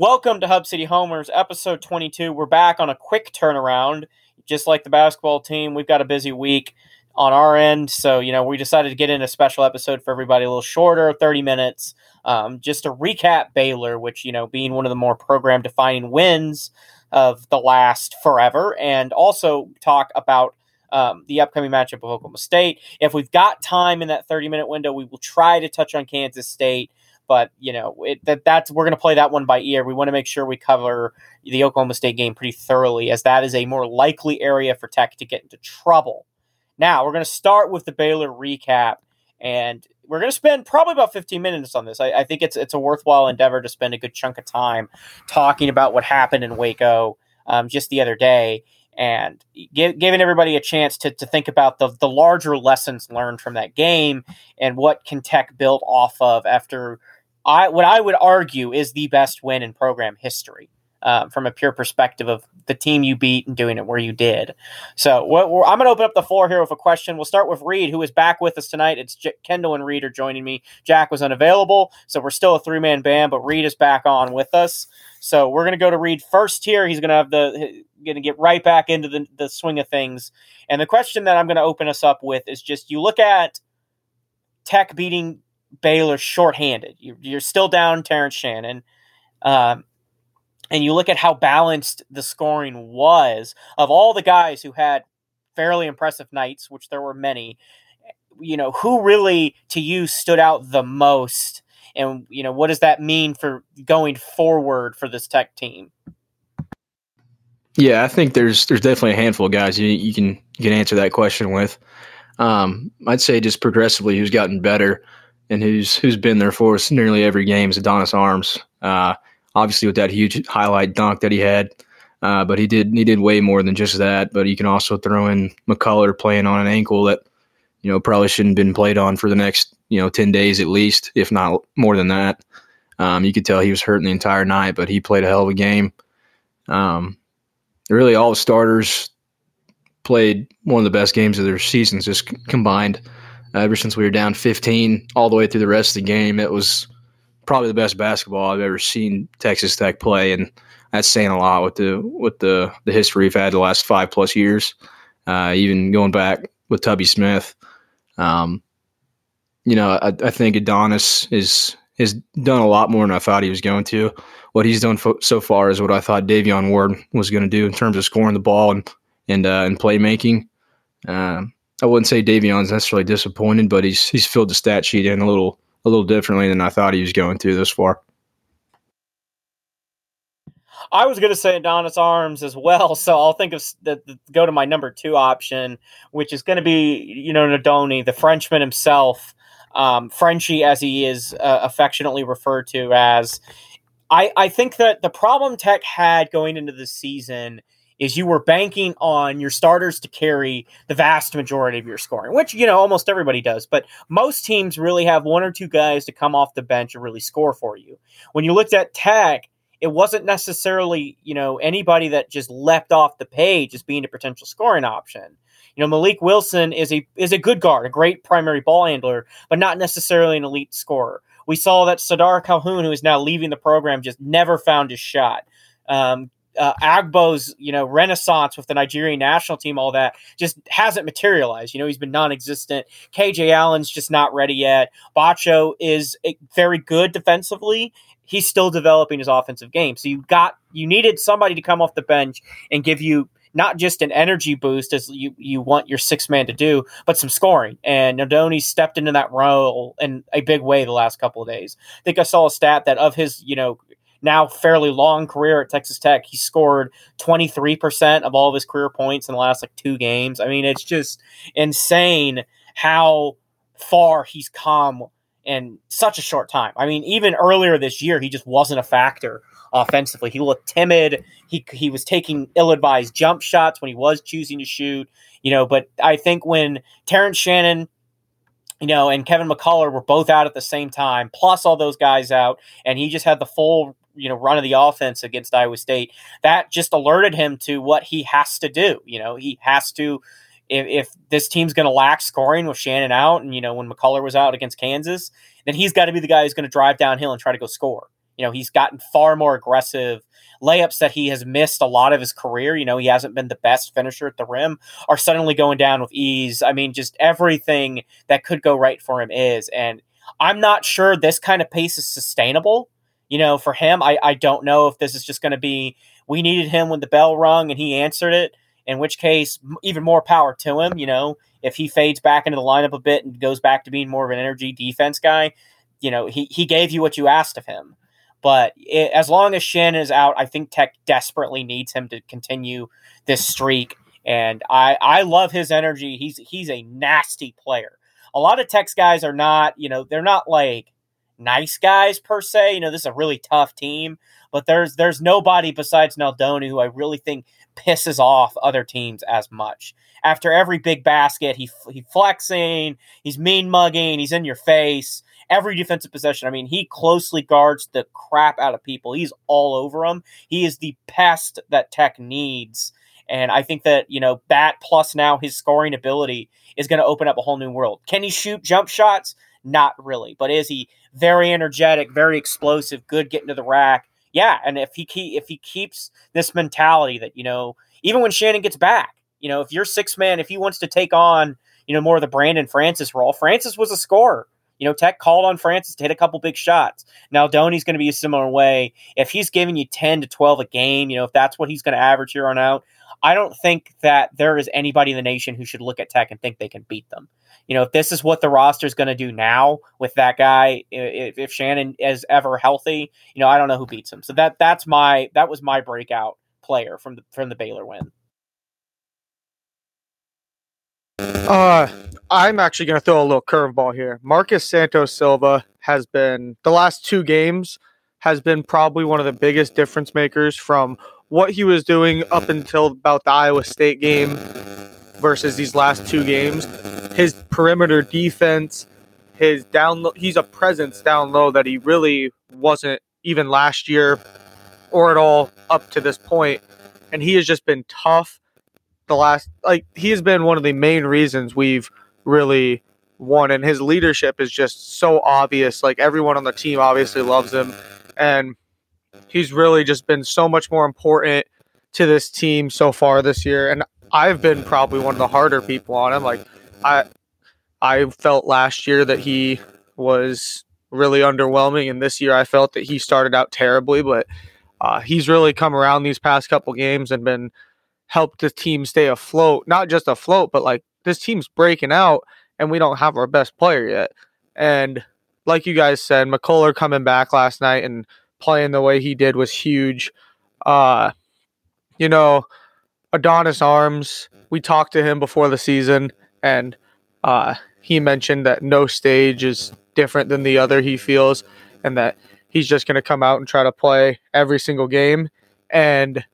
Welcome to Hub City Homers, episode 22. We're back on a quick turnaround. Just like the basketball team, we've got a busy week on our end. So, you know, we decided to get in a special episode for everybody, a little shorter, 30 minutes, um, just to recap Baylor, which, you know, being one of the more program defining wins of the last forever, and also talk about um, the upcoming matchup of Oklahoma State. If we've got time in that 30 minute window, we will try to touch on Kansas State but you know it, that that's we're going to play that one by ear. We want to make sure we cover the Oklahoma State game pretty thoroughly, as that is a more likely area for Tech to get into trouble. Now we're going to start with the Baylor recap, and we're going to spend probably about 15 minutes on this. I, I, think it's it's a worthwhile endeavor to spend a good chunk of time talking about what happened in Waco um, just the other day. And give, giving everybody a chance to, to think about the, the larger lessons learned from that game and what can Tech build off of after I what I would argue is the best win in program history. Um, from a pure perspective of the team you beat and doing it where you did. So what, I'm going to open up the floor here with a question. We'll start with Reed, who is back with us tonight. It's J- Kendall and Reed are joining me. Jack was unavailable, so we're still a three man band, but Reed is back on with us. So we're going to go to Reed first here. He's going to have the going to get right back into the, the swing of things. And the question that I'm going to open us up with is just you look at Tech beating Baylor shorthanded. You're, you're still down Terrence Shannon. Um, and you look at how balanced the scoring was of all the guys who had fairly impressive nights, which there were many. You know, who really to you stood out the most? And, you know, what does that mean for going forward for this tech team? Yeah, I think there's there's definitely a handful of guys you, you can you can answer that question with. Um, I'd say just progressively who's gotten better and who's who's been there for us nearly every game is Adonis Arms. Uh, obviously, with that huge highlight dunk that he had, uh, but he did he did way more than just that. But you can also throw in McCullar playing on an ankle that you know probably shouldn't have been played on for the next you know ten days at least, if not more than that. Um, you could tell he was hurting the entire night, but he played a hell of a game. Um, really, all the starters played one of the best games of their seasons just combined ever since we were down 15 all the way through the rest of the game. It was probably the best basketball I've ever seen Texas Tech play, and that's saying a lot with the with the the history we've had the last five plus years. Uh, even going back with Tubby Smith, um, you know, I, I, think Adonis is has done a lot more than I thought he was going to. What he's done fo- so far is what I thought Davion Warren was going to do in terms of scoring the ball and and uh, and playmaking. Um, I wouldn't say Davion's necessarily disappointed, but he's he's filled the stat sheet in a little a little differently than I thought he was going to this far. I was going to say Adonis Arms as well, so I'll think of the, the, go to my number two option, which is going to be you know Nadolny, the Frenchman himself, um, Frenchie as he is uh, affectionately referred to as. I I think that the problem Tech had going into the season is you were banking on your starters to carry the vast majority of your scoring, which, you know, almost everybody does. But most teams really have one or two guys to come off the bench and really score for you. When you looked at Tech, it wasn't necessarily, you know, anybody that just leapt off the page as being a potential scoring option. You know, Mylik Wilson is a is a good guard, a great primary ball handler, but not necessarily an elite scorer. We saw that Sardaar Calhoun, who is now leaving the program, just never found his shot. Um, uh, Agbo's you know renaissance with the Nigerian national team, all that just hasn't materialized. You know, he's been non-existent. KJ Allen's just not ready yet. Batcho is very good defensively. he's still developing his offensive game. So you got you needed somebody to come off the bench and give you not just an energy boost as you, you want your six man to do, but some scoring. And Nadolny stepped into that role in a big way the last couple of days. I think I saw a stat that of his, you know, now fairly long career at Texas Tech, he scored 23% of all of his career points in the last like two games. I mean, it's just insane how far he's come in such a short time. I mean, even earlier this year, he just wasn't a factor offensively. He looked timid. He he was taking ill-advised jump shots when he was choosing to shoot. You know, but I think when Terrence Shannon, you know, and Kevin McCullar were both out at the same time, plus all those guys out, and he just had the full you know run of the offense against Iowa State. That just alerted him to what he has to do. You know, he has to. If, if this team's going to lack scoring with Shannon out, and you know when McCullar was out against Kansas, then he's got to be the guy who's going to drive downhill and try to go score. You know, he's gotten far more aggressive. Layups that he has missed a lot of his career, you know, he hasn't been the best finisher at the rim, are suddenly going down with ease. I mean, just everything that could go right for him is. And I'm not sure this kind of pace is sustainable. You know, for him, I, I don't know if this is just going to be we needed him when the bell rung and he answered it, in which case, even more power to him. You know, if he fades back into the lineup a bit and goes back to being more of an energy defense guy, you know, he, he gave you what you asked of him. But it, as long as Shannon is out, I think Tech desperately needs him to continue this streak. And I, I love his energy. He's he's a nasty player. A lot of Tech's guys are not, you know, they're not like nice guys per se. You know, this is a really tough team, but there's there's nobody besides Nadolny who I really think pisses off other teams as much. After every big basket, he he flexing, he's mean mugging, he's in your face every defensive possession. I mean, he closely guards the crap out of people. He's all over them. He is the pest that Tech needs. And I think that, you know, that plus now his scoring ability is going to open up a whole new world. Can he shoot jump shots? Not really. But is he very energetic, very explosive, good getting to the rack? Yeah. And if he keep, if he keeps this mentality that, you know, even when Shannon gets back, you know, if you're six man, if he wants to take on, you know, more of the Brandon Francis role, Francis was a scorer. You know, Tech called on Francis to hit a couple big shots. Nadolny's going to be a similar way. If he's giving you 10 to 12 a game, you know, if that's what he's going to average here on out, I don't think that there is anybody in the nation who should look at Tech and think they can beat them. You know, if this is what the roster is going to do now with that guy, if, if Shannon is ever healthy, you know, I don't know who beats him. So that that's my that was my breakout player from the from the Baylor win. Uh, I'm actually going to throw a little curveball here. Marcus Santos Silva has been the last two games has been probably one of the biggest difference makers from what he was doing up until about the Iowa State game versus these last two games. His perimeter defense, his down low, he's a presence down low that he really wasn't even last year or at all up to this point. And he has just been tough the last like he has been one of the main reasons we've really won and his leadership is just so obvious like everyone on the team obviously loves him and he's really just been so much more important to this team so far this year and I've been probably one of the harder people on him like I I felt last year that he was really underwhelming and this year I felt that he started out terribly but uh, he's really come around these past couple games and been helped the team stay afloat. Not just afloat, but like this team's breaking out and we don't have our best player yet. And like you guys said, McCullar coming back last night and playing the way he did was huge. Uh, you know, Adonis Arms, we talked to him before the season and uh, he mentioned that no stage is different than the other he feels and that he's just going to come out and try to play every single game. And,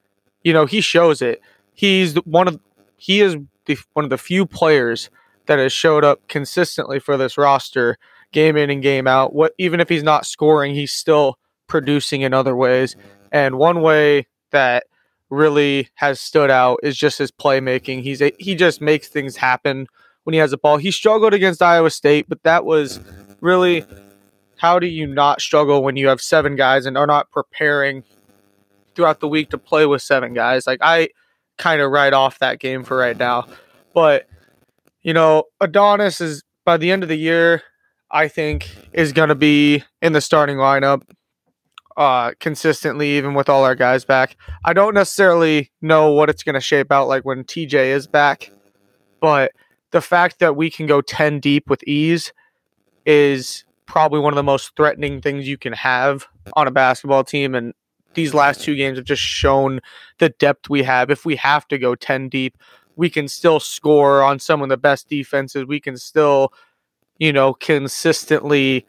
you know, he shows it he's one of he is the, one of the few players that has showed up consistently for this roster game in and game out. What even if he's not scoring, he's still producing in other ways. And one way that really has stood out is just his playmaking. He's a, he just makes things happen when he has a ball. He struggled against Iowa State, but that was really how do you not struggle when you have seven guys and are not preparing throughout the week to play with seven guys? Like I kind of write off that game for right now. But, you know, Adonis is by the end of the year, I think, is going to be in the starting lineup. Uh, consistently, even with all our guys back. I don't necessarily know what it's going to shape out like when TJ is back, but the fact that we can go 10 deep with ease is probably one of the most threatening things you can have on a basketball team. And these last two games have just shown the depth we have. If we have to go 10 deep, we can still score on some of the best defenses. We can still, you know, consistently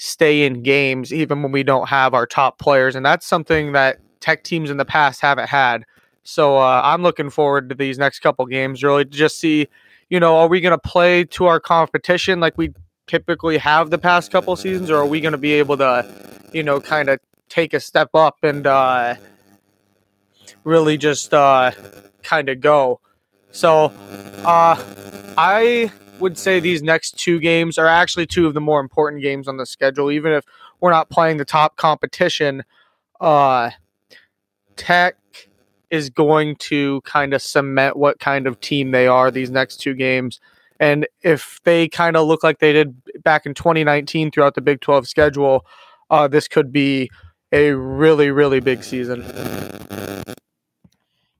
stay in games even when we don't have our top players. And that's something that tech teams in the past haven't had. So uh, I'm looking forward to these next couple games, really, to just see, you know, are we going to play to our competition like we typically have the past couple seasons, or are we going to be able to, you know, kind of take a step up and uh, really just uh, kind of go? So uh, I would say these next two games are actually two of the more important games on the schedule, even if we're not playing the top competition. Uh, Tech is going to kind of cement what kind of team they are these next two games. And if they kind of look like they did back in 2019 throughout the Big 12 schedule, uh, this could be a really, really big season.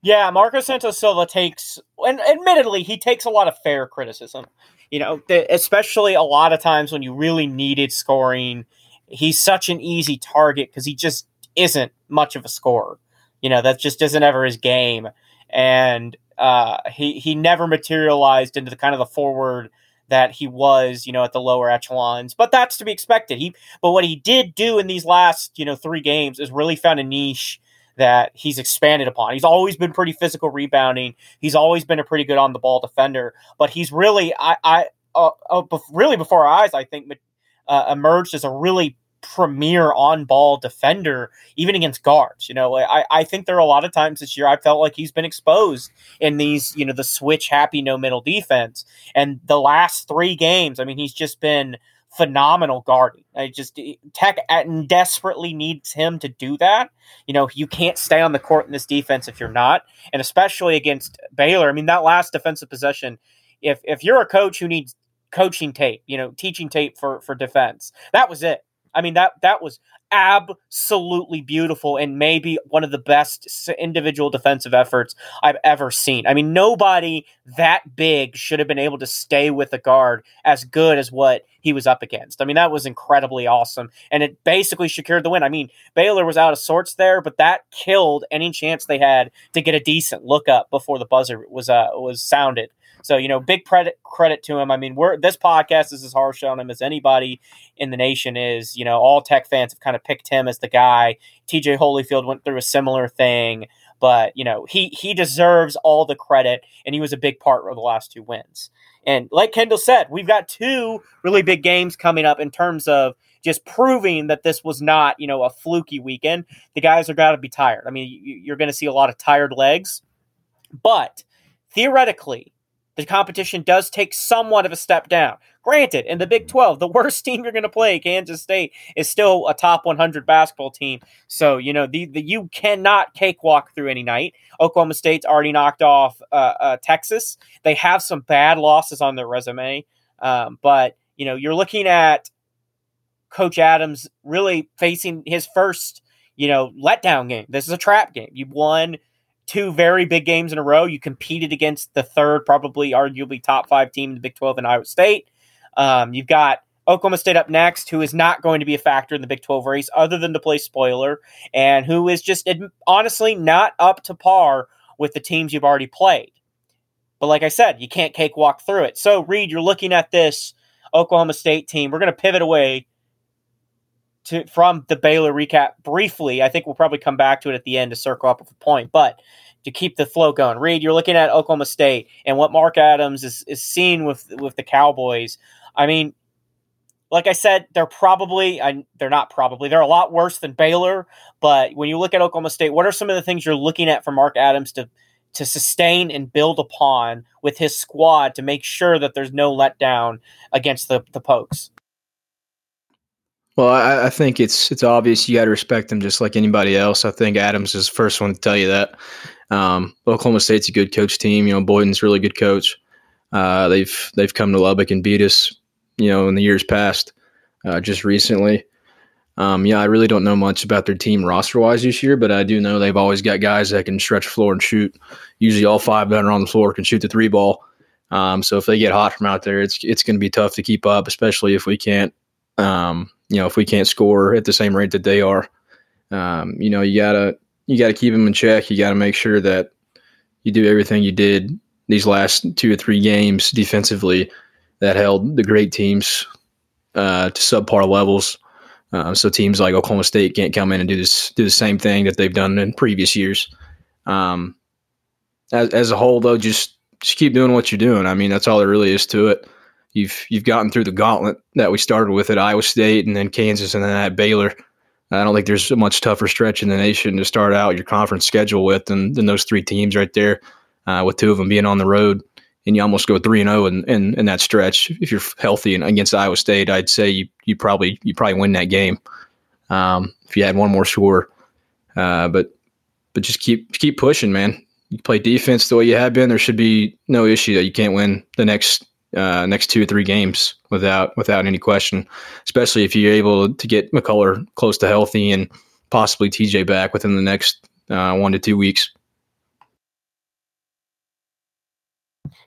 Yeah, Marcus Santos Silva takes, and admittedly, he takes a lot of fair criticism. You know, especially a lot of times when you really needed scoring, he's such an easy target because he just isn't much of a scorer. You know, that just isn't ever his game, and uh, he he never materialized into the kind of the forward that he was, you know, at the lower echelons. But that's to be expected. He, but what he did do in these last, you know, three games is really found a niche that he's expanded upon. He's always been pretty physical rebounding. He's always been a pretty good on the ball defender, but he's really, I, I, uh, uh, really before our eyes, I think, uh, emerged as a really premier on ball defender, even against guards. You know, I, I think there are a lot of times this year I felt like he's been exposed in these, you know, the switch happy no middle defense. And the last three games, I mean, he's just been phenomenal guarding. I just eh, Tech desperately needs him to do that. You know, you can't stay on the court in this defense if you're not, and especially against Baylor. I mean, that last defensive possession. If if you're a coach who needs coaching tape, you know, teaching tape for for defense, that was it. I mean that that was absolutely beautiful and maybe one of the best individual defensive efforts I've ever seen. I mean nobody that big should have been able to stay with a guard as good as what he was up against. I mean that was incredibly awesome and it basically secured the win. I mean Baylor was out of sorts there, but that killed any chance they had to get a decent look up before the buzzer was uh was sounded. So you know, big credit credit to him. I mean, we're this podcast is as harsh on him as anybody in the nation is. You know, all Tech fans have kind of picked him as the guy. T.J. Holyfield went through a similar thing, but you know, he he deserves all the credit, and he was a big part of the last two wins. And like Kendall said, we've got two really big games coming up in terms of just proving that this was not, you know, a fluky weekend. The guys are got to be tired. I mean, you're going to see a lot of tired legs, but theoretically, the competition does take somewhat of a step down. Granted, in the Big 12, the worst team you're going to play, Kansas State, is still a top 100 basketball team. So, you know, the, the you cannot cakewalk through any night. Oklahoma State's already knocked off uh, uh, Texas. They have some bad losses on their resume. Um, but, you know, you're looking at Coach Adams really facing his first, you know, letdown game. This is a trap game. You won two very big games in a row. You competed against the third, probably arguably top five team in the Big 12 in Iowa State. Um, you've got Oklahoma State up next, who is not going to be a factor in the Big 12 race other than to play spoiler, and who is just honestly not up to par with the teams you've already played. But like I said, you can't cakewalk through it. So, Reed, you're looking at this Oklahoma State team. We're going to pivot away to from the Baylor recap briefly. I think we'll probably come back to it at the end to circle up with a point, but to keep the flow going. Reed, you're looking at Oklahoma State and what Mark Adams is, is seeing with with the Cowboys. I mean, like I said, they're probably I, they're not probably they're a lot worse than Baylor. But when you look at Oklahoma State, what are some of the things you're looking at for Mark Adams to to sustain and build upon with his squad to make sure that there's no letdown against the the Pokes? Well, I, I, think it's it's obvious you got to respect them just like anybody else. I think Adams is the first one to tell you that. Um, Oklahoma State's a good coach team. You know, Boynton's a really good coach. Uh, they've they've come to Lubbock and beat us. You know, in the years past, uh, just recently. Um, yeah, I really don't know much about their team roster wise this year, but I do know they've always got guys that can stretch the floor and shoot. Usually, all five that are on the floor can shoot the three ball. Um, so if they get hot from out there, it's it's going to be tough to keep up, especially if we can't, um, you know, if we can't score at the same rate that they are. Um, you know, you gotta you gotta keep them in check. You got to make sure that you do everything you did these last two or three games defensively that held the great teams uh, to subpar levels. Uh, so teams like Oklahoma State can't come in and do this do the same thing that they've done in previous years. Um, as, as a whole, though, just just keep doing what you're doing. I mean, that's all there really is to it. You've you've gotten through the gauntlet that we started with at Iowa State and then Kansas and then at Baylor. I don't think there's a much tougher stretch in the nation to start out your conference schedule with than, than those three teams right there, uh, with two of them being on the road. And you almost go three and zero oh in, in, that stretch. If you're healthy and against Iowa State, I'd say you, you probably you probably win that game um, if you had one more score. Uh, but but just keep keep pushing, man you play defense the way you have been, there should be no issue that you can't win the next uh, next two or three games without without any question. Especially if you're able to get McCullar close to healthy and possibly TJ back within the next uh, one to two weeks.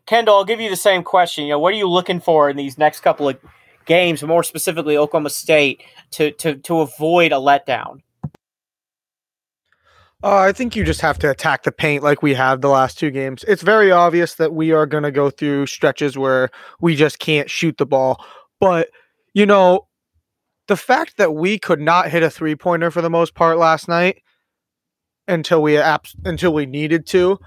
Kendall, I'll give you the same question. You know, what are you looking for in these next couple of games, more specifically Oklahoma State, to to to avoid a letdown? Uh, I think you just have to attack the paint like we have the last two games. It's very obvious that we are going to go through stretches where we just can't shoot the ball. But, you know, the fact that we could not hit a three pointer for the most part last night until we abs- until we needed to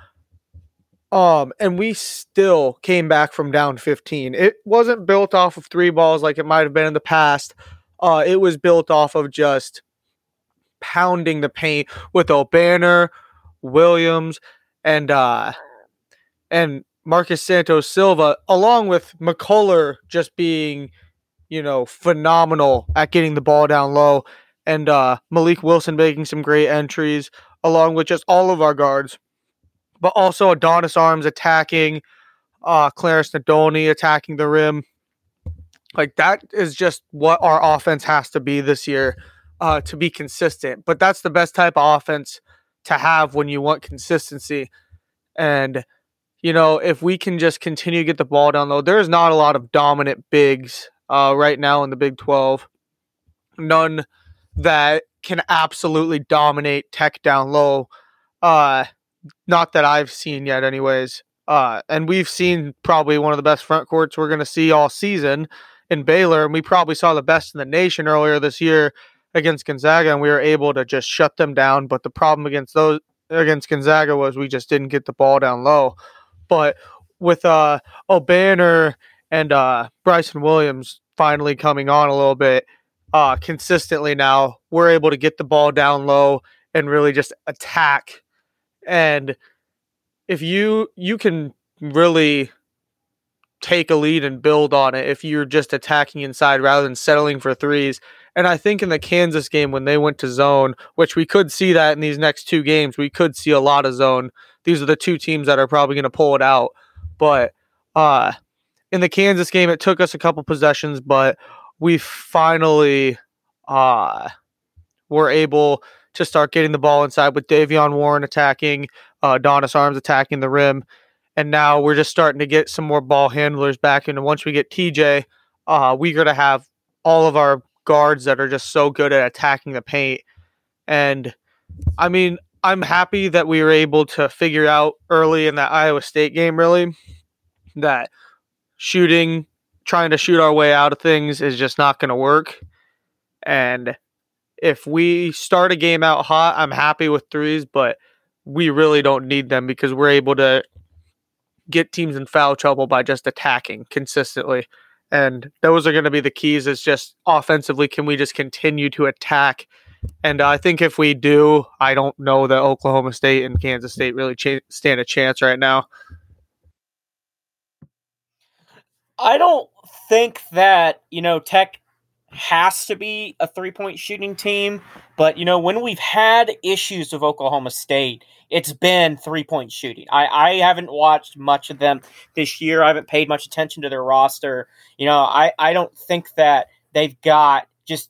um and we still came back from down 15 it wasn't built off of three balls like it might have been in the past uh it was built off of just pounding the paint with Obanor, Williams, and uh, and Marcus Santos Silva, along with McCullar just being, you know, phenomenal at getting the ball down low, and uh, Mylik Wilson making some great entries, along with just all of our guards, but also Adonis Arms attacking, uh, Clarence Nadolny attacking the rim. Like that is just what our offense has to be this year uh, to be consistent. But that's the best type of offense to have when you want consistency. And, you know, if we can just continue to get the ball down low, there's not a lot of dominant bigs uh, right now in the Big 12. None that can absolutely dominate tech down low. Uh, not that I've seen yet, anyways. Uh, and we've seen probably one of the best front courts we're going to see all season in Baylor, and we probably saw the best in the nation earlier this year against Gonzaga, and we were able to just shut them down. But the problem against those against Gonzaga was we just didn't get the ball down low. But with uh Obanor and uh Bryson Williams finally coming on a little bit uh consistently now, we're able to get the ball down low and really just attack. And if you you can really take a lead and build on it if you're just attacking inside rather than settling for threes and I think in the Kansas game when they went to zone, which we could see that in these next two games, we could see a lot of zone. These are the two teams that are probably going to pull it out. But uh, in the Kansas game, it took us a couple possessions, but we finally uh, were able to start getting the ball inside with Davion Warren attacking, uh, Donis Arms attacking the rim. And now we're just starting to get some more ball handlers back. And once we get TJ, uh, we're going to have all of our guards that are just so good at attacking the paint. And I mean, I'm happy that we were able to figure out early in that Iowa State game, really, that shooting, trying to shoot our way out of things is just not going to work. And if we start a game out hot, I'm happy with threes, but we really don't need them because we're able to get teams in foul trouble by just attacking consistently. And those are going to be the keys. Is just offensively, can we just continue to attack? And uh, I think if we do, I don't know that Oklahoma State and Kansas State really ch- stand a chance right now. I don't think that, you know, Tech has to be a three point shooting team. But, you know, when we've had issues with Oklahoma State, it's been three point shooting. I, I haven't watched much of them this year. I haven't paid much attention to their roster. You know, I, I don't think that they've got just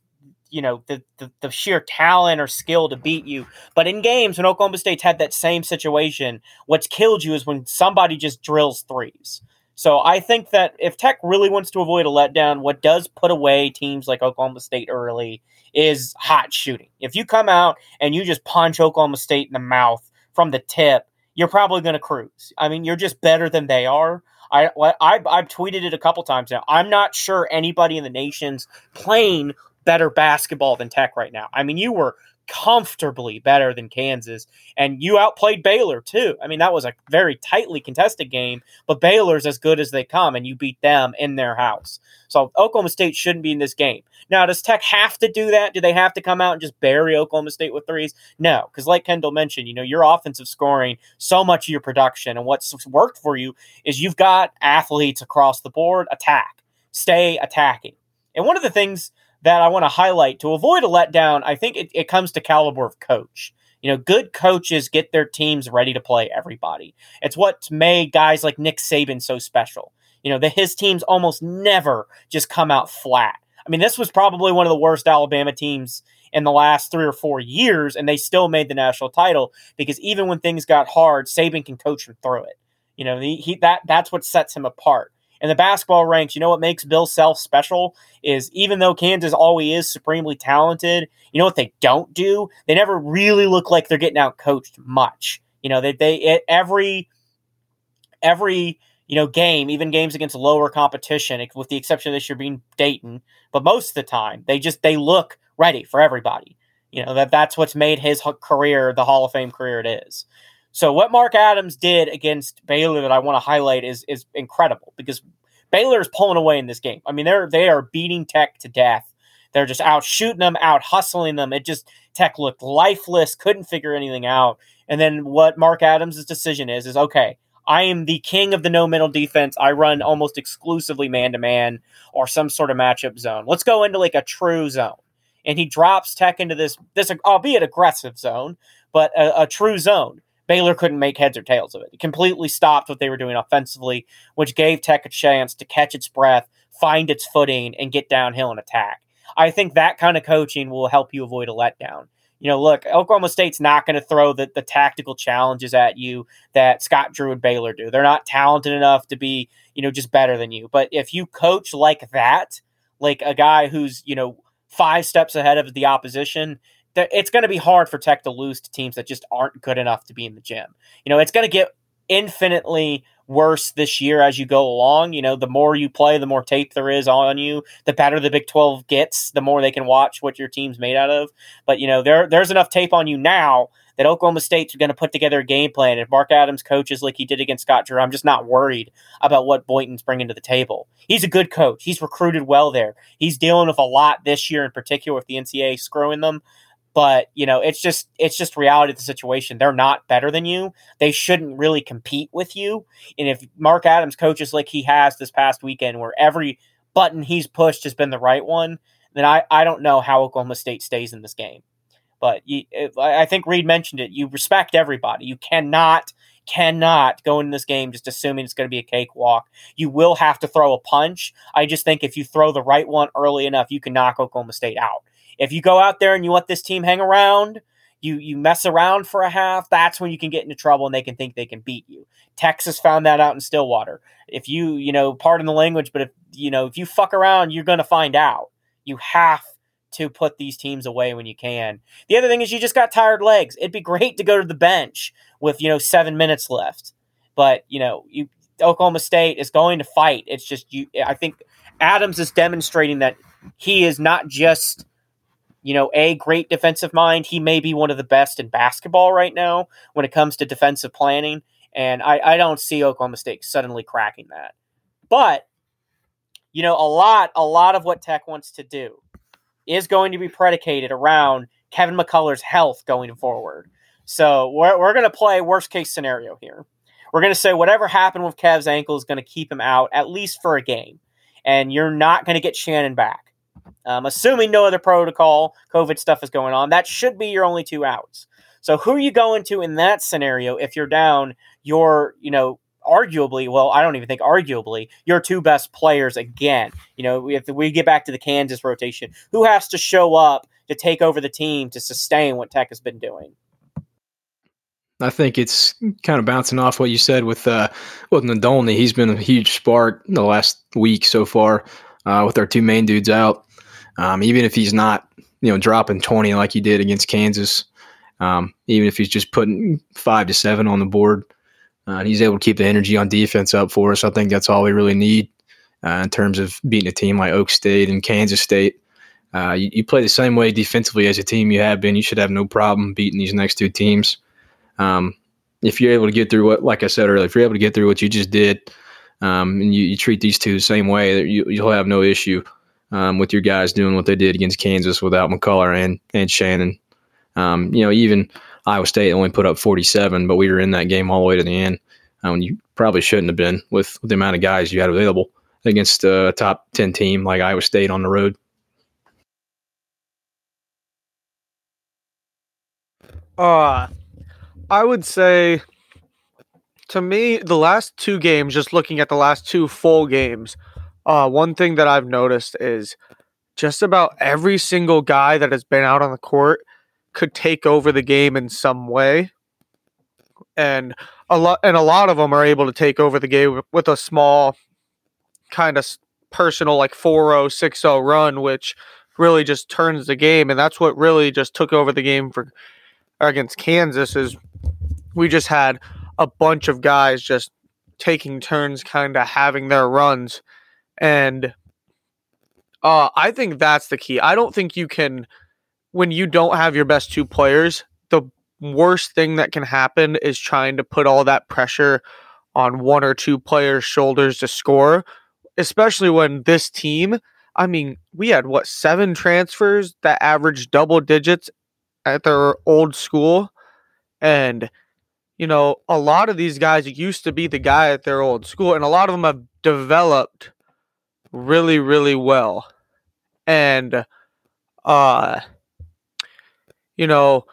you know the, the, the sheer talent or skill to beat you. But in games when Oklahoma State's had that same situation, what's killed you is when somebody just drills threes. So I think that if Tech really wants to avoid a letdown, what does put away teams like Oklahoma State early is hot shooting. If you come out and you just punch Oklahoma State in the mouth from the tip, you're probably going to cruise. I mean, you're just better than they are. I, I I've tweeted it a couple times now. I'm not sure anybody in the nation's playing better basketball than Tech right now. I mean, you were comfortably better than Kansas. And you outplayed Baylor too. I mean, that was a very tightly contested game, but Baylor's as good as they come, and you beat them in their house. So Oklahoma State shouldn't be in this game. Now, does Tech have to do that? Do they have to come out and just bury Oklahoma State with threes? No, because like Kendall mentioned, you know, your offensive scoring, so much of your production, and what's worked for you is you've got athletes across the board attack, stay attacking. And one of the things that I want to highlight to avoid a letdown, I think it, it comes to caliber of coach. You know, good coaches get their teams ready to play everybody. It's what's made guys like Nick Saban so special. You know, that his teams almost never just come out flat. I mean, this was probably one of the worst Alabama teams in the last three or four years, and they still made the national title because even when things got hard, Saban can coach them through it. You know, he, he that that's what sets him apart in the basketball ranks, you know what makes Bill Self special is even though Kansas always is supremely talented, you know what they don't do? They never really look like they're getting out coached much. You know, they they every every you know game, even games against lower competition, with the exception of this year being Dayton, but most of the time they just they look ready for everybody. You know that that's what's made his career the Hall of Fame career it is. So what Mark Adams did against Baylor that I want to highlight is is incredible because Baylor is pulling away in this game. I mean, they're they are beating Tech to death. They're just out shooting them, out hustling them. It just Tech looked lifeless, couldn't figure anything out. And then what Mark Adams' decision is is okay. I am the king of the no middle defense. I run almost exclusively man to man or some sort of matchup zone. Let's go into like a true zone. And he drops Tech into this this albeit aggressive zone, but a, a true zone. Baylor couldn't make heads or tails of it. It completely stopped what they were doing offensively, which gave Tech a chance to catch its breath, find its footing, and get downhill and attack. I think that kind of coaching will help you avoid a letdown. You know, look, Oklahoma State's not going to throw the, the tactical challenges at you that Scott Drew and Baylor do. They're not talented enough to be, you know, just better than you. But if you coach like that, like a guy who's, you know, five steps ahead of the opposition, it's going to be hard for Tech to lose to teams that just aren't good enough to be in the gym. You know, it's going to get infinitely worse this year as you go along. You know, the more you play, the more tape there is on you. The better the Big Twelve gets, the more they can watch what your team's made out of. But you know, there there's enough tape on you now that Oklahoma State's going to put together a game plan. If Mark Adams coaches like he did against Scott Drew, I'm just not worried about what Boynton's bringing to the table. He's a good coach. He's recruited well there. He's dealing with a lot this year in particular with the NCAA screwing them but you know it's just it's just reality of the situation they're not better than you they shouldn't really compete with you and if mark adams coaches like he has this past weekend where every button he's pushed has been the right one then i, I don't know how oklahoma state stays in this game but you, i think reed mentioned it you respect everybody you cannot cannot go in this game just assuming it's going to be a cakewalk. You will have to throw a punch. I just think if you throw the right one early enough, you can knock Oklahoma State out. If you go out there and you let this team hang around, you you mess around for a half, that's when you can get into trouble and they can think they can beat you. Texas found that out in Stillwater. If you, you know, pardon the language, but if you know, if you fuck around, you're going to find out. You have to put these teams away when you can. The other thing is you just got tired legs. It'd be great to go to the bench with, you know, 7 minutes left. But, you know, you Oklahoma State is going to fight. It's just you I think Adams is demonstrating that he is not just you know, a great defensive mind. He may be one of the best in basketball right now when it comes to defensive planning. And I, I don't see Oklahoma State suddenly cracking that. But, you know, a lot, a lot of what Tech wants to do is going to be predicated around Kevin McCullar's health going forward. So we're, we're going to play worst case scenario here. We're going to say whatever happened with Kev's ankle is going to keep him out at least for a game. And you're not going to get Shannon back. Um, assuming no other protocol, COVID stuff is going on, that should be your only two outs. So who are you going to in that scenario if you're down your, you know, arguably, well, I don't even think arguably, your two best players again. You know, if we get back to the Kansas rotation, who has to show up to take over the team to sustain what Tech has been doing? I think it's kind of bouncing off what you said with uh, with Nadolny. He's been a huge spark in the last week so far uh, with our two main dudes out. Um, even if he's not, you know, dropping twenty like he did against Kansas, um, even if he's just putting five to seven on the board, uh, and he's able to keep the energy on defense up for us. I think that's all we really need uh, in terms of beating a team like Oak State and Kansas State. Uh, you, you, play the same way defensively as a team you have been. You should have no problem beating these next two teams. Um, if you're able to get through what, like I said earlier, if you're able to get through what you just did, um, and you, you, treat these two the same way, you, will have no issue um, with your guys doing what they did against Kansas without McCullar and and Shannon. Um, you know, even Iowa State only put up 47, but we were in that game all the way to the end. Um, you probably shouldn't have been with, with the amount of guys you had available against a top 10 team like Iowa State on the road. Uh, I would say to me, the last two games, just looking at the last two full games, uh, one thing that I've noticed is just about every single guy that has been out on the court could take over the game in some way. And a lot and a lot of them are able to take over the game with a small kind of personal like 4-0 6-0 run which really just turns the game and that's what really just took over the game for against Kansas is we just had a bunch of guys just taking turns kind of having their runs and uh, I think that's the key. I don't think you can when you don't have your best two players, the worst thing that can happen is trying to put all that pressure on one or two players' shoulders to score, especially when this team, I mean, we had what, seven transfers that averaged double digits at their old school. And, you know, a lot of these guys used to be the guy at their old school, and a lot of them have developed really, really well. And, uh, you know,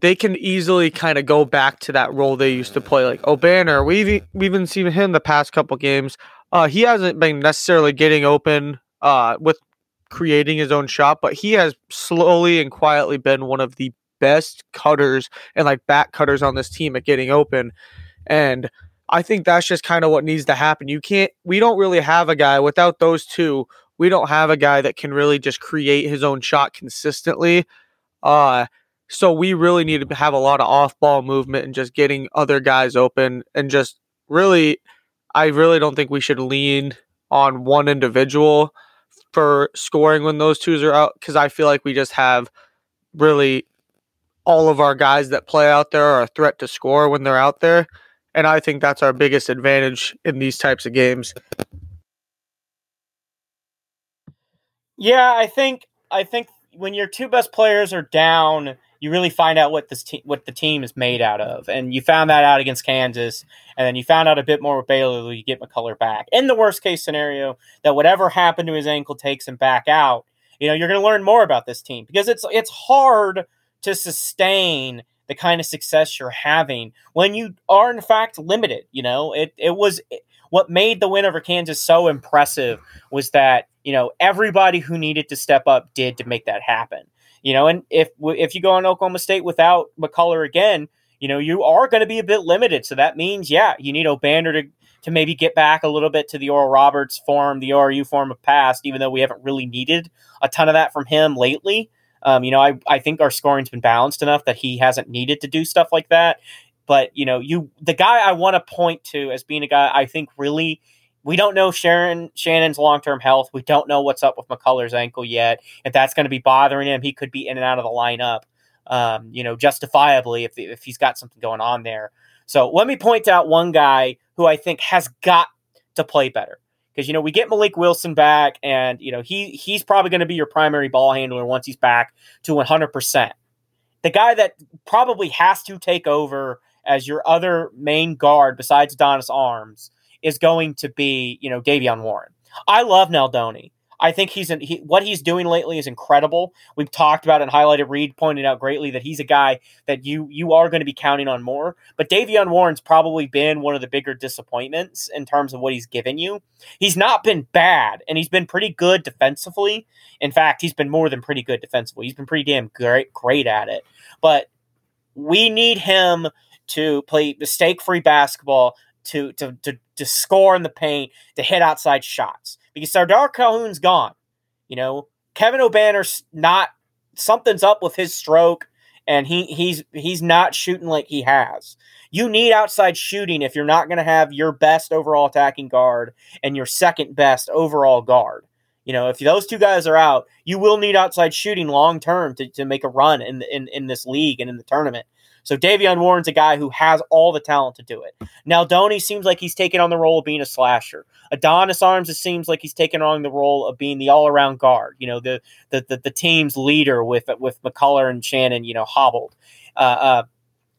they can easily kind of go back to that role they used to play. Like Obanor, we've we've even seen him the past couple games. Uh, he hasn't been necessarily getting open uh, with creating his own shot, but he has slowly and quietly been one of the best cutters and like back cutters on this team at getting open. And I think that's just kind of what needs to happen. You can't, we don't really have a guy without those two. We don't have a guy that can really just create his own shot consistently uh, so we really need to have a lot of off ball movement and just getting other guys open and just really, I really don't think we should lean on one individual for scoring when those twos are out because I feel like we just have really all of our guys that play out there are a threat to score when they're out there. And I think that's our biggest advantage in these types of games. Yeah, I think I think when your two best players are down, you really find out what this te- what the team is made out of, and you found that out against Kansas, and then you found out a bit more with Baylor. You get McCullar back. In the worst case scenario, that whatever happened to his ankle takes him back out. You know, you're going to learn more about this team because it's it's hard to sustain the kind of success you're having when you are in fact limited. You know, it it was it, what made the win over Kansas so impressive was that you know everybody who needed to step up did to make that happen. You know, and if if you go on Oklahoma State without McCullar again, you know you are going to be a bit limited. So that means, yeah, you need Obanor to to maybe get back a little bit to the Oral Roberts form, the ORU form of past, even though we haven't really needed a ton of that from him lately. Um, you know, I, I think our scoring's been balanced enough that he hasn't needed to do stuff like that. But you know, you the guy I want to point to as being a guy I think really we don't know Sharon Shannon's long term health. We don't know what's up with McCullar's ankle yet. If that's going to be bothering him, he could be in and out of the lineup. Um, you know, justifiably if if he's got something going on there. So let me point out one guy who I think has got to play better because you know we get Mylik Wilson back, and you know he he's probably going to be your primary ball handler once he's back to 100. percent The guy that probably has to take over as your other main guard besides Adonis Arms is going to be, you know, Davion Warren. I love Nadolny. I think he's in, he, what he's doing lately is incredible. We've talked about and highlighted. Reed pointed out greatly that he's a guy that you you are going to be counting on more. But Davion Warren's probably been one of the bigger disappointments in terms of what he's given you. He's not been bad, and he's been pretty good defensively. In fact, he's been more than pretty good defensively. He's been pretty damn great great at it. But we need him to play mistake free basketball to, to to to score in the paint, to hit outside shots. Because Sardaar Calhoun's gone. You know, Kevin Obanor's not something's up with his stroke and he he's he's not shooting like he has. You need outside shooting if you're not going to have your best overall attacking guard and your second best overall guard. You know, if those two guys are out, you will need outside shooting long term to, to make a run in, in in this league and in the tournament. So Davion Warren's a guy who has all the talent to do it. Now Nadolny seems like he's taking on the role of being a slasher. Adonis Arms it seems like he's taking on the role of being the all around guard. You know, the, the the the, team's leader with with McCullar and Shannon. You know, hobbled. Uh, uh,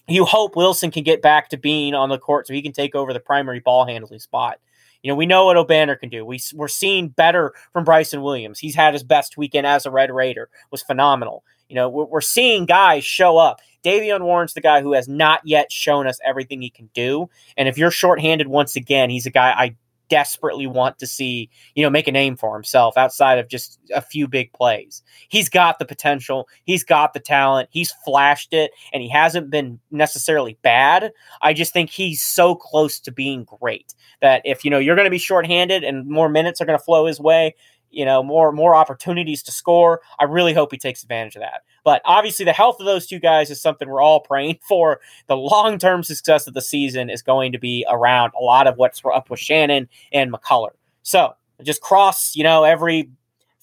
you hope Wilson can get back to being on the court so he can take over the primary ball handling spot. You know, we know what Obanor can do. We, we're seeing better from Bryson Williams. He's had his best weekend as a Red Raider, was phenomenal. You know, we're, we're seeing guys show up. Davion Warren's the guy who has not yet shown us everything he can do. And if you're shorthanded once again, he's a guy I desperately want to see, you know, make a name for himself outside of just a few big plays. He's got the potential, he's got the talent, he's flashed it, and he hasn't been necessarily bad. I just think he's so close to being great that if you know you're going to be shorthanded and more minutes are going to flow his way, you know, more more opportunities to score. I really hope he takes advantage of that. But obviously, the health of those two guys is something we're all praying for. The long term success of the season is going to be around a lot of what's up with Shannon and McCullar. So just cross, you know, every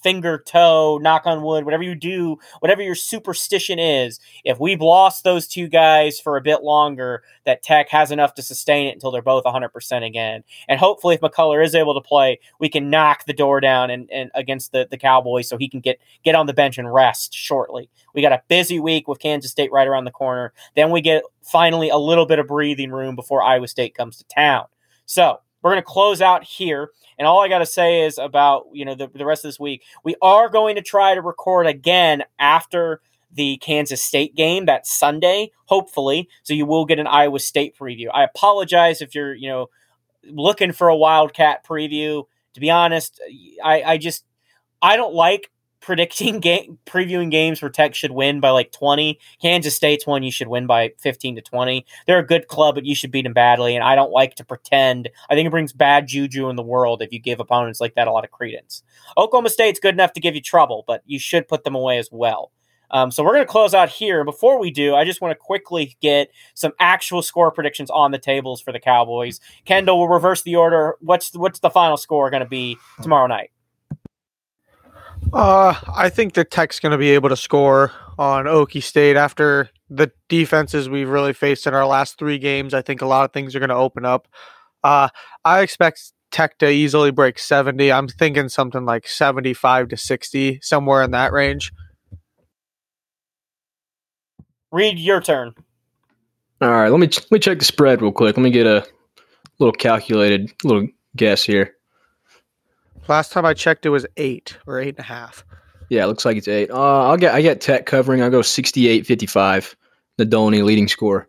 finger, toe, knock on wood, whatever you do, whatever your superstition is, if we've lost those two guys for a bit longer, that Tech has enough to sustain it until they're both 100% again. And hopefully, if McCullar is able to play, we can knock the door down and, and against the, the Cowboys so he can get, get on the bench and rest shortly. We got a busy week with Kansas State right around the corner. Then we get finally a little bit of breathing room before Iowa State comes to town. So we're going to close out here. And all I got to say is about, you know, the, the rest of this week, we are going to try to record again after the Kansas State game that Sunday, hopefully. So you will get an Iowa State preview. I apologize if you're, you know, looking for a Wildcat preview. To be honest, I, I just I don't like predicting game previewing games where Tech should win by like 20. Kansas State's one you should win by 15 to 20. They're a good club, but you should beat them badly. And I don't like to pretend. I think it brings bad juju in the world if you give opponents like that a lot of credence. Oklahoma State's good enough to give you trouble, but you should put them away as well. Um, so we're going to close out here. Before we do, I just want to quickly get some actual score predictions on the tables for the Cowboys. Kendall will reverse the order. What's what's the final score going to be tomorrow night? Uh, I think the Tech's going to be able to score on Okie State after the defenses we've really faced in our last three games. I think a lot of things are going to open up. Uh, I expect Tech to easily break 70. I'm thinking something like 75 to 60, somewhere in that range. Reed your turn. All right, let me let me check the spread real quick. Let me get a little calculated little guess here. Last time I checked, it was eight or eight and a half. Yeah, it looks like it's eight. Uh, I'll get I get Tech covering. I'll go 68-55. Nadolny leading score.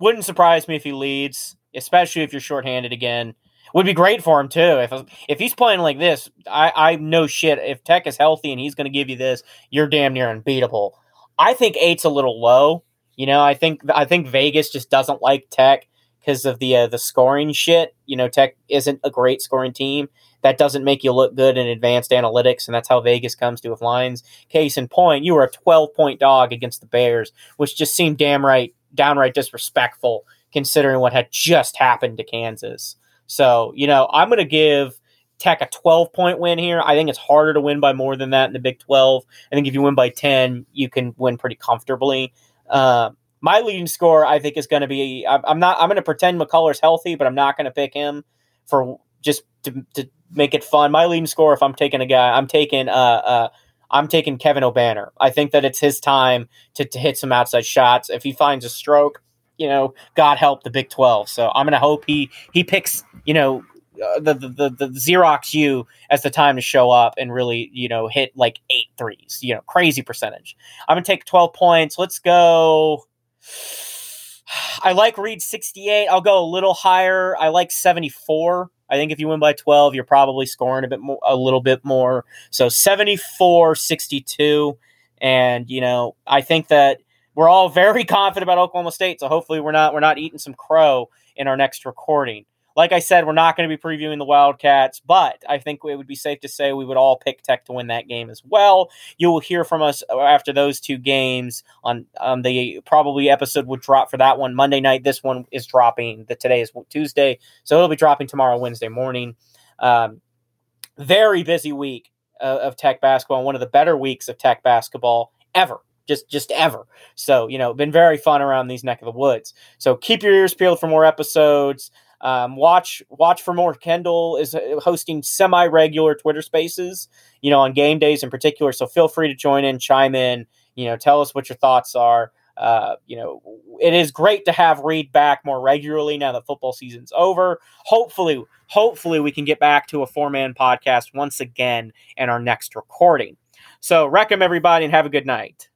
Wouldn't surprise me if he leads, especially if you're shorthanded again. Would be great for him too. If if he's playing like this, I I know shit. If Tech is healthy and he's going to give you this, you're damn near unbeatable. I think eight's a little low. You know, I think I think Vegas just doesn't like Tech because of the uh, the scoring shit. You know, Tech isn't a great scoring team. That doesn't make you look good in advanced analytics, and that's how Vegas comes to with lines. Case in point, you were a 12 point dog against the Bears, which just seemed damn right, downright disrespectful considering what had just happened to Kansas. So, you know, I'm going to give Tech a 12 point win here. I think it's harder to win by more than that in the Big 12. I think if you win by 10, you can win pretty comfortably. Uh, my leading score, I think, is going to be. I'm not. I'm going to pretend McCullar's healthy, but I'm not going to pick him for just to, to make it fun. My leading score, if I'm taking a guy, I'm taking. Uh, uh, I'm taking Kevin Obanor. I think that it's his time to, to hit some outside shots. If he finds a stroke, you know, God help the Big 12. So I'm going to hope he he picks, you know, uh, the, the, the the Xerox U as the time to show up and really you know hit like eight threes. You know, crazy percentage. I'm gonna take 12 points. Let's go. I like Reed 68. I'll go a little higher. I like 74. I think if you win by 12, you're probably scoring a bit more, a little bit more. So 74 62. And, you know, I think that we're all very confident about Oklahoma State. So hopefully we're not, we're not eating some crow in our next recording. Like I said, we're not going to be previewing the Wildcats, but I think it would be safe to say we would all pick Tech to win that game as well. You will hear from us after those two games on on the probably episode would drop for that one Monday night. This one is dropping. The today is Tuesday, so it'll be dropping tomorrow Wednesday morning. Um, very busy week uh, of Tech basketball, one of the better weeks of Tech basketball ever just just ever. So you know, been very fun around these neck of the woods. So keep your ears peeled for more episodes. Um, watch watch for more. Kendall is uh, hosting semi regular Twitter Spaces, you know, on game days in particular. So feel free to join in, chime in. You know, tell us what your thoughts are. Uh, you know, it is great to have Reed back more regularly now that football season's over. Hopefully, hopefully we can get back to a four man podcast once again in our next recording. So, 'em everybody and have a good night.